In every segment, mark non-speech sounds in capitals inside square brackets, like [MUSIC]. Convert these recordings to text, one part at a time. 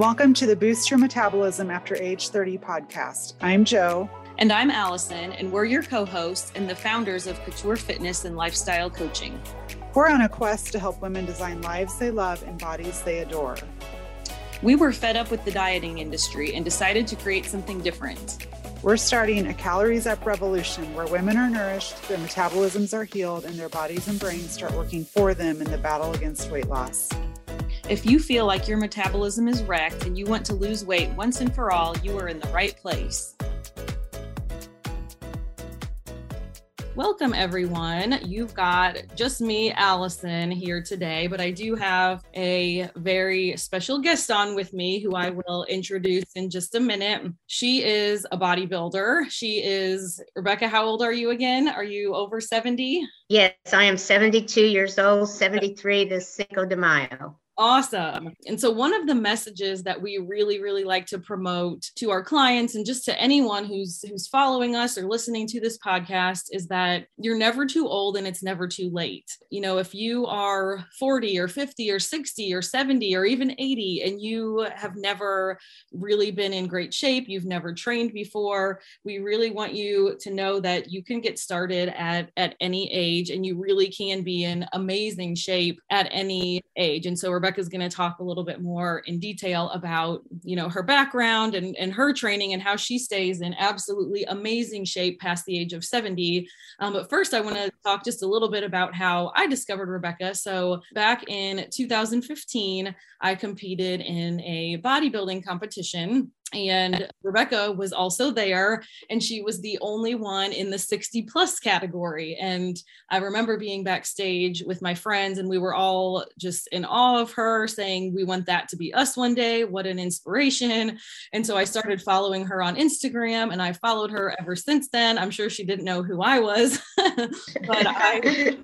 Welcome to the Boost Your Metabolism After Age 30 podcast. I'm Joe. And I'm Allison, and we're your co hosts and the founders of Couture Fitness and Lifestyle Coaching. We're on a quest to help women design lives they love and bodies they adore. We were fed up with the dieting industry and decided to create something different. We're starting a calories up revolution where women are nourished, their metabolisms are healed, and their bodies and brains start working for them in the battle against weight loss. If you feel like your metabolism is wrecked and you want to lose weight once and for all, you are in the right place. Welcome, everyone. You've got just me, Allison, here today, but I do have a very special guest on with me who I will introduce in just a minute. She is a bodybuilder. She is, Rebecca, how old are you again? Are you over 70? Yes, I am 72 years old, 73 this Cinco de Mayo. Awesome. And so, one of the messages that we really, really like to promote to our clients and just to anyone who's who's following us or listening to this podcast is that you're never too old and it's never too late. You know, if you are 40 or 50 or 60 or 70 or even 80 and you have never really been in great shape, you've never trained before, we really want you to know that you can get started at at any age and you really can be in amazing shape at any age. And so, Rebecca Rebecca's going to talk a little bit more in detail about, you know, her background and, and her training and how she stays in absolutely amazing shape past the age of 70. Um, but first, I want to talk just a little bit about how I discovered Rebecca. So back in 2015, I competed in a bodybuilding competition and Rebecca was also there, and she was the only one in the 60 plus category. And I remember being backstage with my friends, and we were all just in awe of her, saying, We want that to be us one day. What an inspiration. And so I started following her on Instagram, and I followed her ever since then. I'm sure she didn't know who I was, [LAUGHS] but I,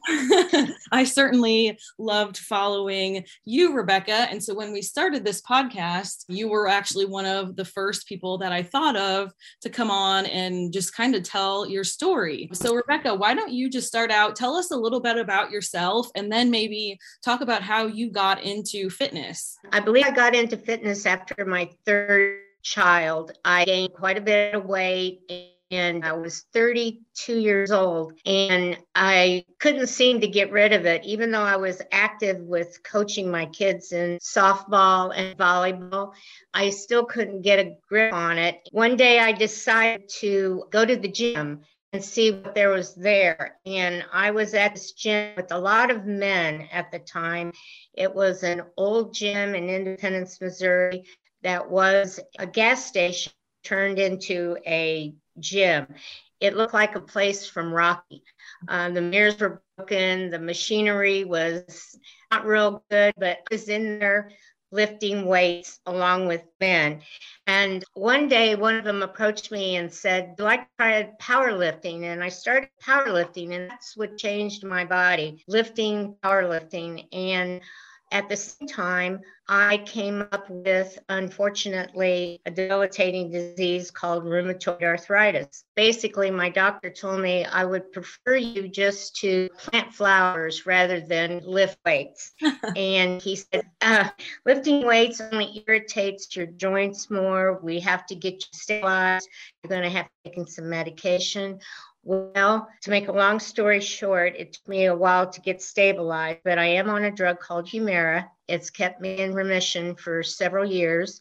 [LAUGHS] I certainly loved following you, Rebecca. And so when we started this podcast, you were actually one of the first people that I thought of to come on and just kind of tell your story. So, Rebecca, why don't you just start out? Tell us a little bit about yourself and then maybe talk about how you got into fitness. I believe I got into fitness after my third child. I gained quite a bit of weight and I was 32 years old and I couldn't seem to get rid of it, even though I was active with coaching my kids in softball and volleyball. I still couldn't get a grip on it. One day I decided to go to the gym and see what there was there. And I was at this gym with a lot of men at the time. It was an old gym in Independence, Missouri that was a gas station turned into a gym. It looked like a place from Rocky. Um, the mirrors were broken. The machinery was not real good, but I was in there lifting weights along with men. And one day, one of them approached me and said, Do I try powerlifting? And I started powerlifting, and that's what changed my body lifting, powerlifting. And at the same time, I came up with, unfortunately, a debilitating disease called rheumatoid arthritis. Basically, my doctor told me I would prefer you just to plant flowers rather than lift weights. [LAUGHS] and he said, uh, lifting weights only irritates your joints more. We have to get you stabilized. You're going to have to take some medication. Well, to make a long story short, it took me a while to get stabilized, but I am on a drug called Humira. It's kept me in remission for several years.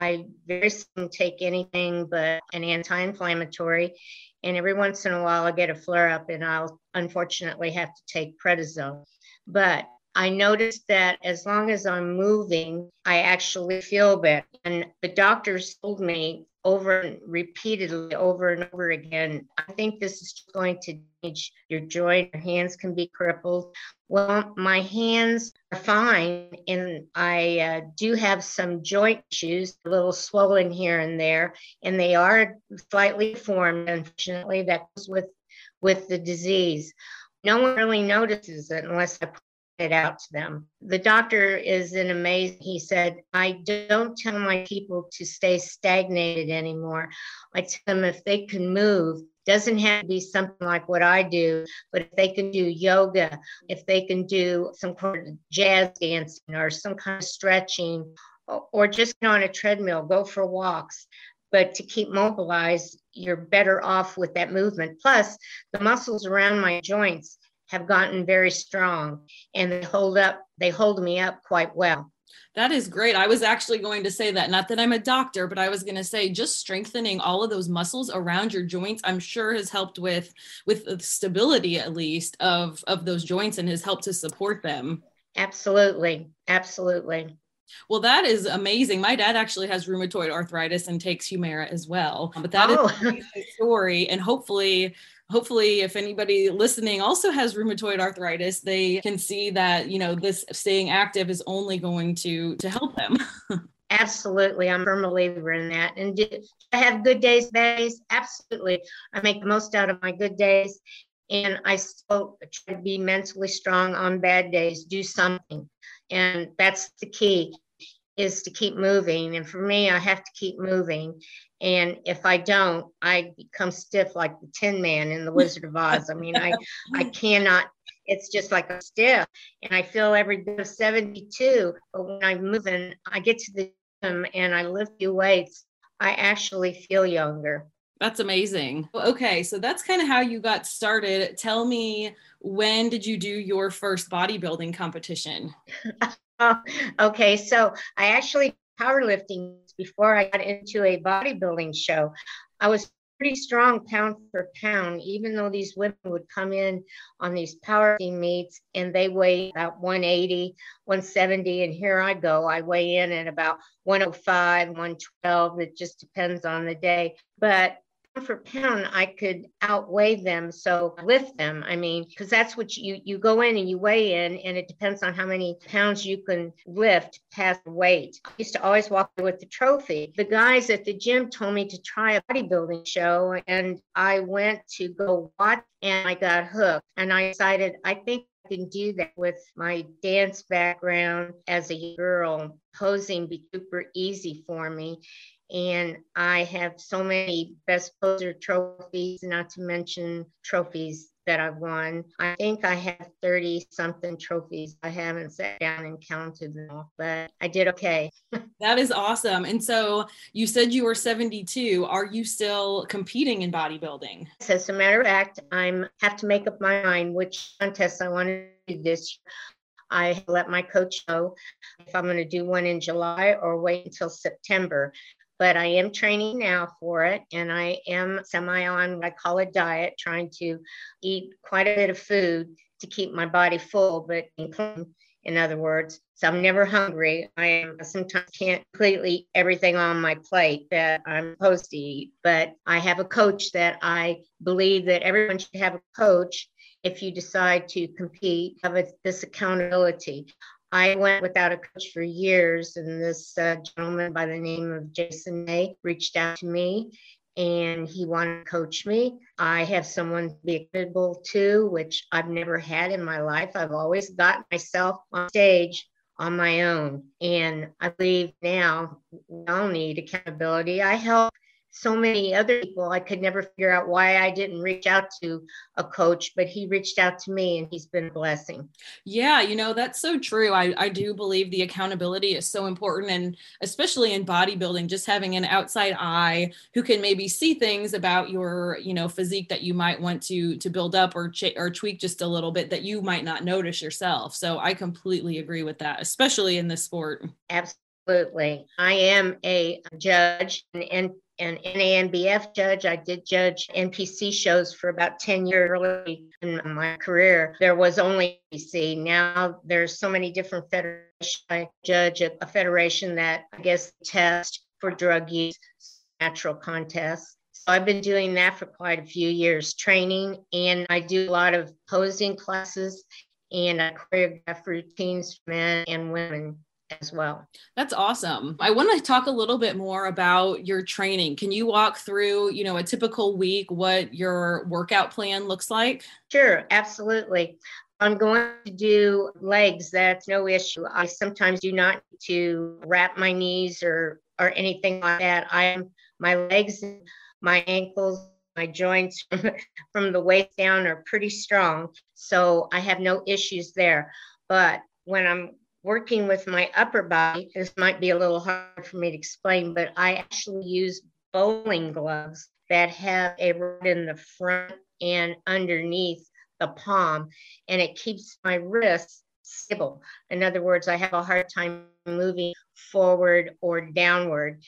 I very seldom take anything but an anti inflammatory. And every once in a while, I get a flare up and I'll unfortunately have to take prednisone. But I noticed that as long as I'm moving, I actually feel better. And the doctors told me over and repeatedly over and over again. I think this is going to damage your joint. Your hands can be crippled. Well, my hands are fine, and I uh, do have some joint issues, a little swollen here and there, and they are slightly formed. Unfortunately, that goes with with the disease. No one really notices it unless I it out to them. The doctor is an amazing. He said, I don't tell my people to stay stagnated anymore. I tell them if they can move, doesn't have to be something like what I do, but if they can do yoga, if they can do some kind of jazz dancing or some kind of stretching or just get on a treadmill, go for walks. But to keep mobilized, you're better off with that movement. Plus, the muscles around my joints have gotten very strong and they hold up, they hold me up quite well. That is great. I was actually going to say that. Not that I'm a doctor, but I was going to say just strengthening all of those muscles around your joints, I'm sure has helped with with the stability at least of of those joints and has helped to support them. Absolutely. Absolutely. Well, that is amazing. My dad actually has rheumatoid arthritis and takes Humira as well. But that oh. is a story. And hopefully, hopefully if anybody listening also has rheumatoid arthritis they can see that you know this staying active is only going to to help them. [LAUGHS] Absolutely. I'm a firm believer in that. And i have good days bad days. Absolutely. I make the most out of my good days. And i still try to be mentally strong on bad days do something. And that's the key is to keep moving and for me i have to keep moving and if I don't, I become stiff like the Tin Man in the Wizard of Oz. I mean, I I [LAUGHS] cannot. It's just like a stiff, and I feel every bit of 72. But when I'm moving, I get to the gym and I lift few weights. I actually feel younger. That's amazing. Okay, so that's kind of how you got started. Tell me, when did you do your first bodybuilding competition? [LAUGHS] okay, so I actually powerlifting before I got into a bodybuilding show. I was pretty strong pound for pound, even though these women would come in on these powerlifting meets and they weigh about 180, 170. And here I go, I weigh in at about 105, 112. It just depends on the day. But for pound, I could outweigh them. So lift them. I mean, because that's what you you go in and you weigh in, and it depends on how many pounds you can lift past weight. I used to always walk with the trophy. The guys at the gym told me to try a bodybuilding show, and I went to go watch, and I got hooked. And I decided I think I can do that with my dance background as a girl. Posing be super easy for me and I have so many best poser trophies, not to mention trophies that I've won. I think I have 30 something trophies. I haven't sat down and counted them all, but I did okay. [LAUGHS] that is awesome. And so you said you were 72. Are you still competing in bodybuilding? As a matter of fact, I'm have to make up my mind which contest I want to do this. I let my coach know if I'm going to do one in July or wait until September but I am training now for it. And I am semi on what I call a diet, trying to eat quite a bit of food to keep my body full, but in other words. So I'm never hungry. I am sometimes can't completely eat everything on my plate that I'm supposed to eat, but I have a coach that I believe that everyone should have a coach if you decide to compete, have a, this accountability. I went without a coach for years, and this uh, gentleman by the name of Jason May reached out to me and he wanted to coach me. I have someone to be accountable to, which I've never had in my life. I've always got myself on stage on my own. And I believe now we all need accountability. I help so many other people i could never figure out why i didn't reach out to a coach but he reached out to me and he's been a blessing. Yeah you know that's so true. I, I do believe the accountability is so important and especially in bodybuilding just having an outside eye who can maybe see things about your you know physique that you might want to to build up or ch- or tweak just a little bit that you might not notice yourself. So i completely agree with that especially in this sport. Absolutely. I am a judge and an NANBF judge. I did judge NPC shows for about 10 years early in my career. There was only NPC. Now there's so many different federations. I judge a, federation that I guess test for drug use, natural contests. So I've been doing that for quite a few years, training, and I do a lot of posing classes and I choreograph routines for men and women as well. That's awesome. I want to talk a little bit more about your training. Can you walk through, you know, a typical week, what your workout plan looks like? Sure, absolutely. I'm going to do legs. That's no issue. I sometimes do not need to wrap my knees or or anything like that. I am my legs, my ankles, my joints [LAUGHS] from the waist down are pretty strong, so I have no issues there. But when I'm working with my upper body, this might be a little hard for me to explain, but I actually use bowling gloves that have a rod in the front and underneath the palm, and it keeps my wrists stable. In other words, I have a hard time moving forward or downward.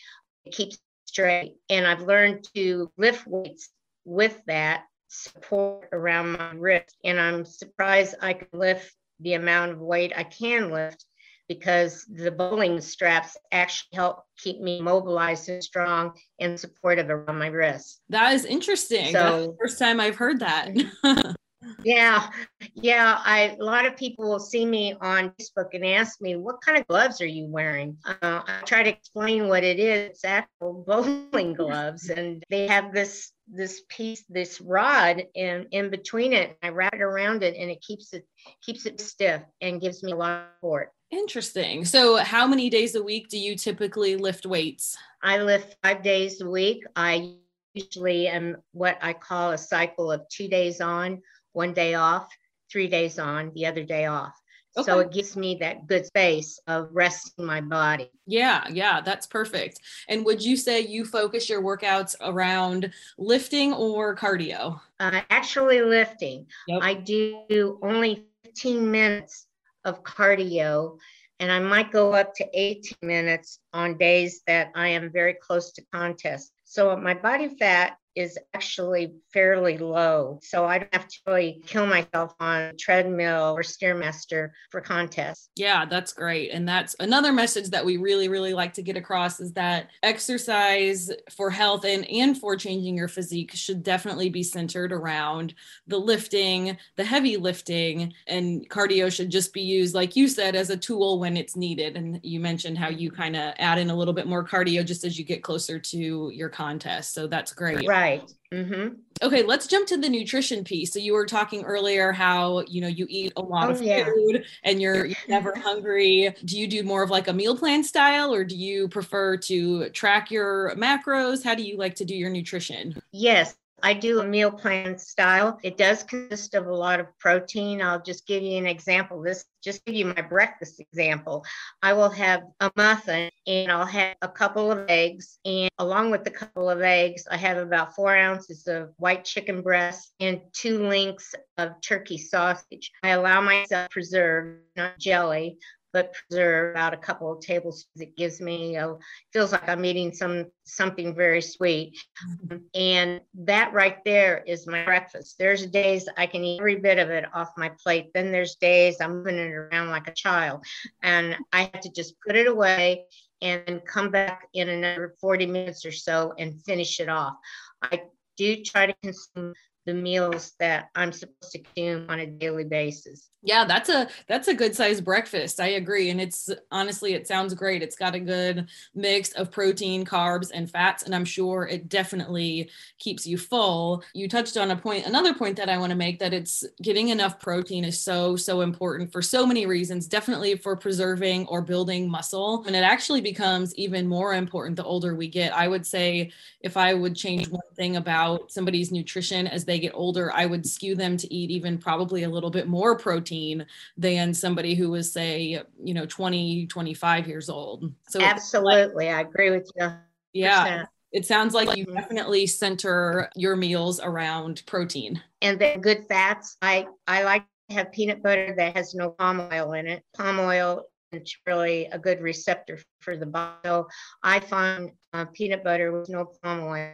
It keeps straight. And I've learned to lift weights with that support around my wrist. And I'm surprised I can lift the amount of weight I can lift because the bowling straps actually help keep me mobilized and strong and supportive around my wrist. That is interesting. So, first time I've heard that. [LAUGHS] yeah, yeah. I a lot of people will see me on Facebook and ask me, "What kind of gloves are you wearing?" Uh, I try to explain what it is. It's actual [LAUGHS] bowling gloves, and they have this this piece, this rod, in in between it. I wrap it around it, and it keeps it keeps it stiff and gives me a lot of support. Interesting. So, how many days a week do you typically lift weights? I lift five days a week. I usually am what I call a cycle of two days on, one day off, three days on, the other day off. Okay. So it gives me that good space of resting my body. Yeah, yeah, that's perfect. And would you say you focus your workouts around lifting or cardio? Uh, actually, lifting. Yep. I do only 15 minutes of cardio, and I might go up to 18 minutes on days that I am very close to contest. So my body fat is actually fairly low. So I don't have to really kill myself on treadmill or Stairmaster for contests. Yeah, that's great. And that's another message that we really, really like to get across is that exercise for health and, and for changing your physique should definitely be centered around the lifting, the heavy lifting, and cardio should just be used, like you said, as a tool when it's needed. And you mentioned how you kind of add in a little bit more cardio just as you get closer to your contest. So that's great. Right. Right. Mm-hmm. Okay, let's jump to the nutrition piece. So you were talking earlier how you know you eat a lot oh, of yeah. food and you're, you're never hungry. Do you do more of like a meal plan style, or do you prefer to track your macros? How do you like to do your nutrition? Yes, I do a meal plan style. It does consist of a lot of protein. I'll just give you an example. This just give you my breakfast example. I will have a muffin and I'll have a couple of eggs. And along with the couple of eggs, I have about four ounces of white chicken breast and two links of turkey sausage. I allow myself preserved, not jelly but preserve about a couple of tablespoons. It gives me a feels like I'm eating some something very sweet. Mm-hmm. And that right there is my breakfast. There's days I can eat every bit of it off my plate. Then there's days I'm moving it around like a child. And I have to just put it away and come back in another 40 minutes or so and finish it off. I do try to consume the meals that I'm supposed to consume on a daily basis. Yeah, that's a that's a good sized breakfast. I agree and it's honestly it sounds great. It's got a good mix of protein, carbs and fats and I'm sure it definitely keeps you full. You touched on a point another point that I want to make that it's getting enough protein is so so important for so many reasons, definitely for preserving or building muscle. And it actually becomes even more important the older we get. I would say if I would change one thing about somebody's nutrition as they get older, I would skew them to eat even probably a little bit more protein protein than somebody who was say you know 20 25 years old so absolutely like, i agree with you yeah it sounds like you mm-hmm. definitely center your meals around protein and the good fats i i like to have peanut butter that has no palm oil in it palm oil it's really a good receptor for the body. So I find uh, peanut butter with no palm oil.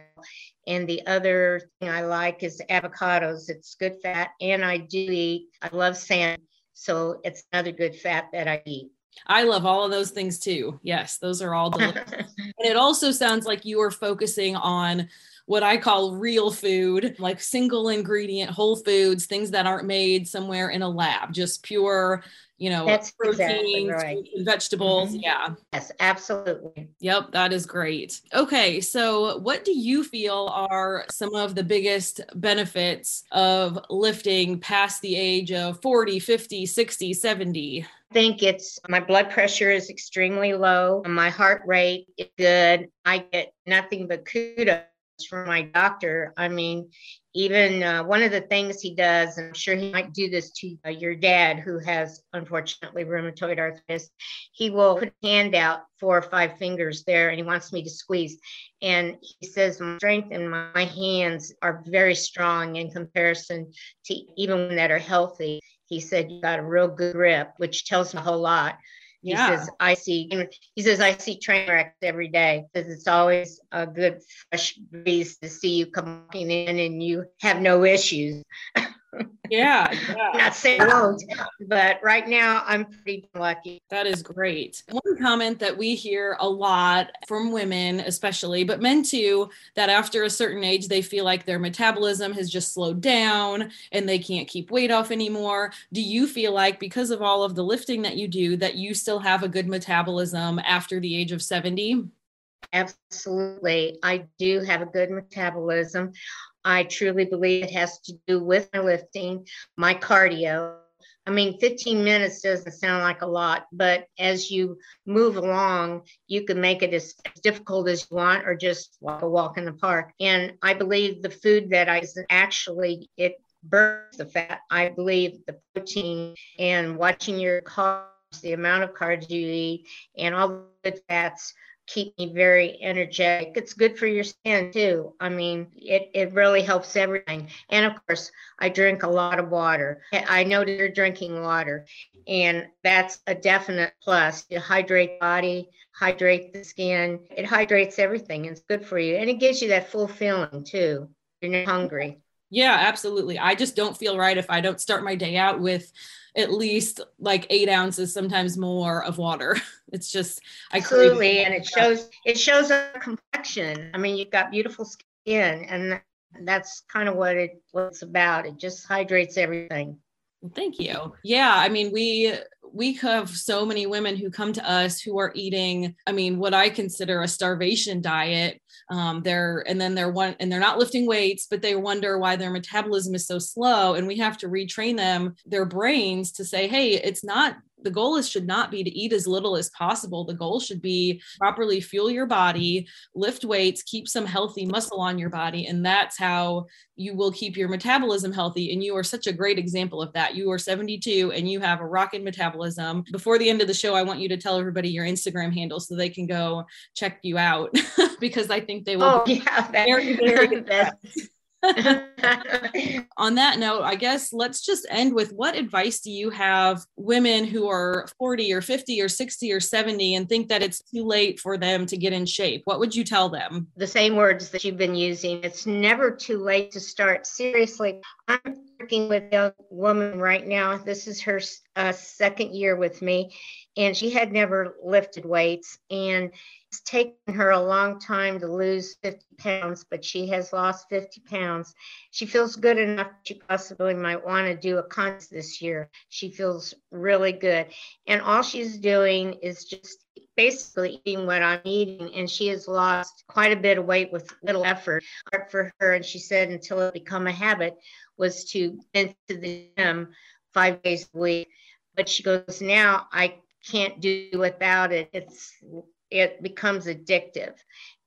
And the other thing I like is avocados. It's good fat. And I do eat, I love sand. So it's another good fat that I eat. I love all of those things too. Yes, those are all delicious. [LAUGHS] and it also sounds like you are focusing on what I call real food, like single ingredient whole foods, things that aren't made somewhere in a lab, just pure you know, That's proteins, exactly right. vegetables. Mm-hmm. Yeah. Yes, absolutely. Yep, that is great. Okay, so what do you feel are some of the biggest benefits of lifting past the age of 40, 50, 60, 70? I think it's my blood pressure is extremely low. My heart rate is good. I get nothing but kudos from my doctor. I mean, even uh, one of the things he does, and I'm sure he might do this to uh, your dad, who has unfortunately rheumatoid arthritis, he will put a hand out four or five fingers there and he wants me to squeeze. And he says, My strength in my hands are very strong in comparison to even when that are healthy. He said, You got a real good grip, which tells me a whole lot. Yeah. He says, I see, he says, I see train wrecks every day. Because it's always a good fresh breeze to see you come walking in and you have no issues. [LAUGHS] Yeah, [LAUGHS] yeah. Not saying loads, but right now I'm pretty lucky. That is great. One comment that we hear a lot from women, especially, but men too, that after a certain age, they feel like their metabolism has just slowed down and they can't keep weight off anymore. Do you feel like, because of all of the lifting that you do, that you still have a good metabolism after the age of 70? Absolutely. I do have a good metabolism. I truly believe it has to do with my lifting, my cardio. I mean, 15 minutes doesn't sound like a lot, but as you move along, you can make it as, difficult as you want or just walk a walk in the park. And I believe the food that I actually, it burns the fat. I believe the protein and watching your carbs, the amount of carbs you eat, and all the fats keep me very energetic. It's good for your skin too. I mean, it, it really helps everything. And of course, I drink a lot of water. I know you're drinking water, and that's a definite plus. You hydrate body, hydrate the skin. It hydrates everything. It's good for you. And it gives you that full feeling too. You're not hungry. Yeah, absolutely. I just don't feel right if I don't start my day out with at least like eight ounces, sometimes more of water. [LAUGHS] It's just I absolutely, and it shows it shows a complexion. I mean, you've got beautiful skin, and that's kind of what it what it's about. It just hydrates everything. Thank you. Yeah, I mean, we we have so many women who come to us who are eating i mean what i consider a starvation diet um, they're and then they're one and they're not lifting weights but they wonder why their metabolism is so slow and we have to retrain them their brains to say hey it's not the goal is should not be to eat as little as possible. The goal should be properly fuel your body, lift weights, keep some healthy muscle on your body, and that's how you will keep your metabolism healthy. And you are such a great example of that. You are 72 and you have a rocket metabolism. Before the end of the show, I want you to tell everybody your Instagram handle so they can go check you out [LAUGHS] because I think they will. Oh, yeah, very, very good. [LAUGHS] On that note, I guess let's just end with what advice do you have women who are 40 or 50 or 60 or 70 and think that it's too late for them to get in shape? What would you tell them? The same words that you've been using. It's never too late to start. Seriously, I'm working with a woman right now. This is her uh, second year with me, and she had never lifted weights. And it's taken her a long time to lose 50 pounds, but she has lost 50 pounds. She feels good enough she possibly might want to do a contest this year. She feels really good. And all she's doing is just basically eating what I'm eating. And she has lost quite a bit of weight with little effort for her. And she said until it become a habit was to into the gym five days a week. But she goes, now I can't do without it. It's it becomes addictive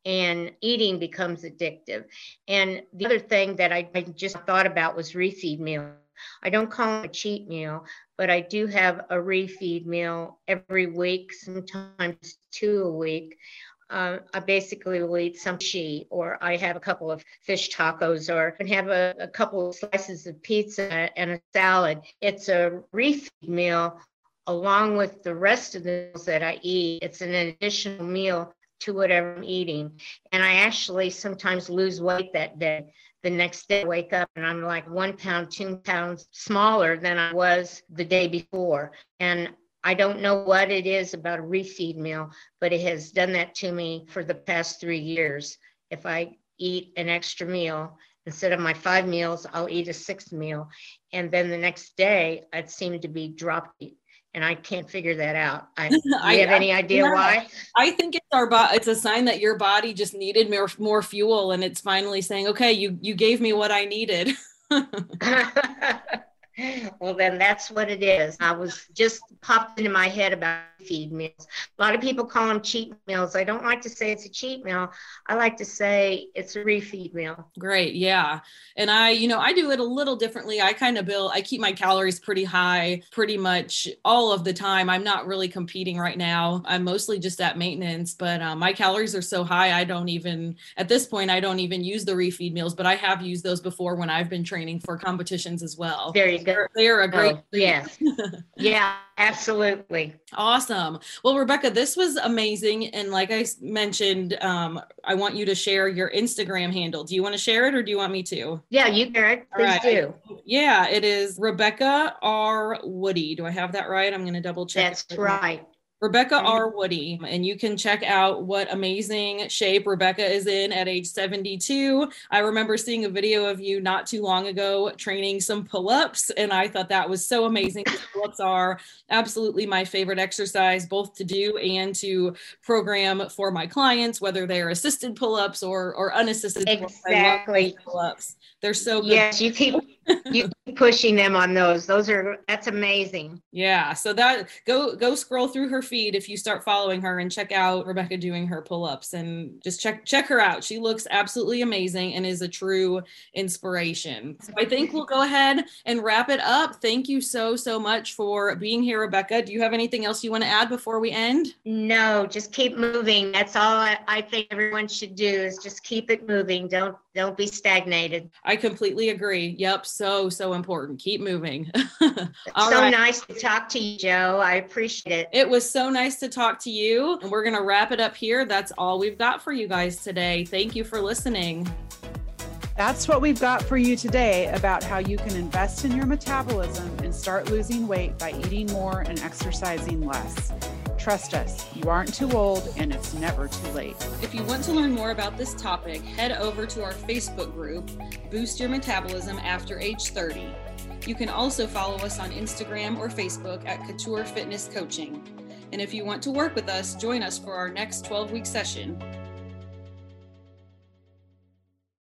and eating becomes addictive. And the other thing that I, I just thought about was refeed meal. I don't call it a cheat meal, but I do have a refeed meal every week, sometimes two a week. Uh, I basically will eat some sheet, or I have a couple of fish tacos, or I can have a, a couple of slices of pizza and a salad. It's a refeed meal along with the rest of the meals that I eat. It's an additional meal to whatever I'm eating. And I actually sometimes lose weight that day. The next day, I wake up and I'm like one pound, two pounds smaller than I was the day before. And I don't know what it is about a refeed meal, but it has done that to me for the past three years. If I eat an extra meal, instead of my five meals, I'll eat a sixth meal. And then the next day, I'd seem to be dropping and I can't figure that out. I, [LAUGHS] do you I, have any idea yeah. why? I think it's our body. It's a sign that your body just needed more more fuel, and it's finally saying, "Okay, you you gave me what I needed." [LAUGHS] [LAUGHS] well, then that's what it is. I was just popped into my head about feed meals. A lot of people call them cheat meals. I don't like to say it's a cheat meal. I like to say it's a refeed meal. Great. Yeah. And I, you know, I do it a little differently. I kind of build, I keep my calories pretty high pretty much all of the time. I'm not really competing right now. I'm mostly just at maintenance, but um, my calories are so high. I don't even, at this point, I don't even use the refeed meals, but I have used those before when I've been training for competitions as well. There you go. They're, they're a great. Oh, yes. yeah, absolutely. Awesome. Well, Rebecca, this was amazing. And like I mentioned, um, I want you to share your Instagram handle. Do you want to share it or do you want me to? Yeah, you can. Please right. do. Yeah, it is Rebecca R. Woody. Do I have that right? I'm going to double check. That's right. Rebecca. R. Woody, and you can check out what amazing shape Rebecca is in at age 72. I remember seeing a video of you not too long ago training some pull ups, and I thought that was so amazing. [LAUGHS] pull ups are absolutely my favorite exercise, both to do and to program for my clients, whether they're assisted pull ups or, or unassisted exactly. pull ups. They're so good. Yes, you keep you keep pushing them on those. Those are that's amazing. Yeah. So that go go scroll through her feed if you start following her and check out Rebecca doing her pull-ups and just check check her out. She looks absolutely amazing and is a true inspiration. So I think we'll go ahead and wrap it up. Thank you so so much for being here, Rebecca. Do you have anything else you want to add before we end? No, just keep moving. That's all I, I think everyone should do is just keep it moving. Don't don't be stagnated. I completely agree. Yep, so so important. Keep moving. [LAUGHS] so right. nice to talk to you, Joe. I appreciate it. It was so nice to talk to you. And we're going to wrap it up here. That's all we've got for you guys today. Thank you for listening. That's what we've got for you today about how you can invest in your metabolism and start losing weight by eating more and exercising less. Trust us, you aren't too old and it's never too late. If you want to learn more about this topic, head over to our Facebook group, Boost Your Metabolism After Age 30. You can also follow us on Instagram or Facebook at Couture Fitness Coaching. And if you want to work with us, join us for our next 12 week session.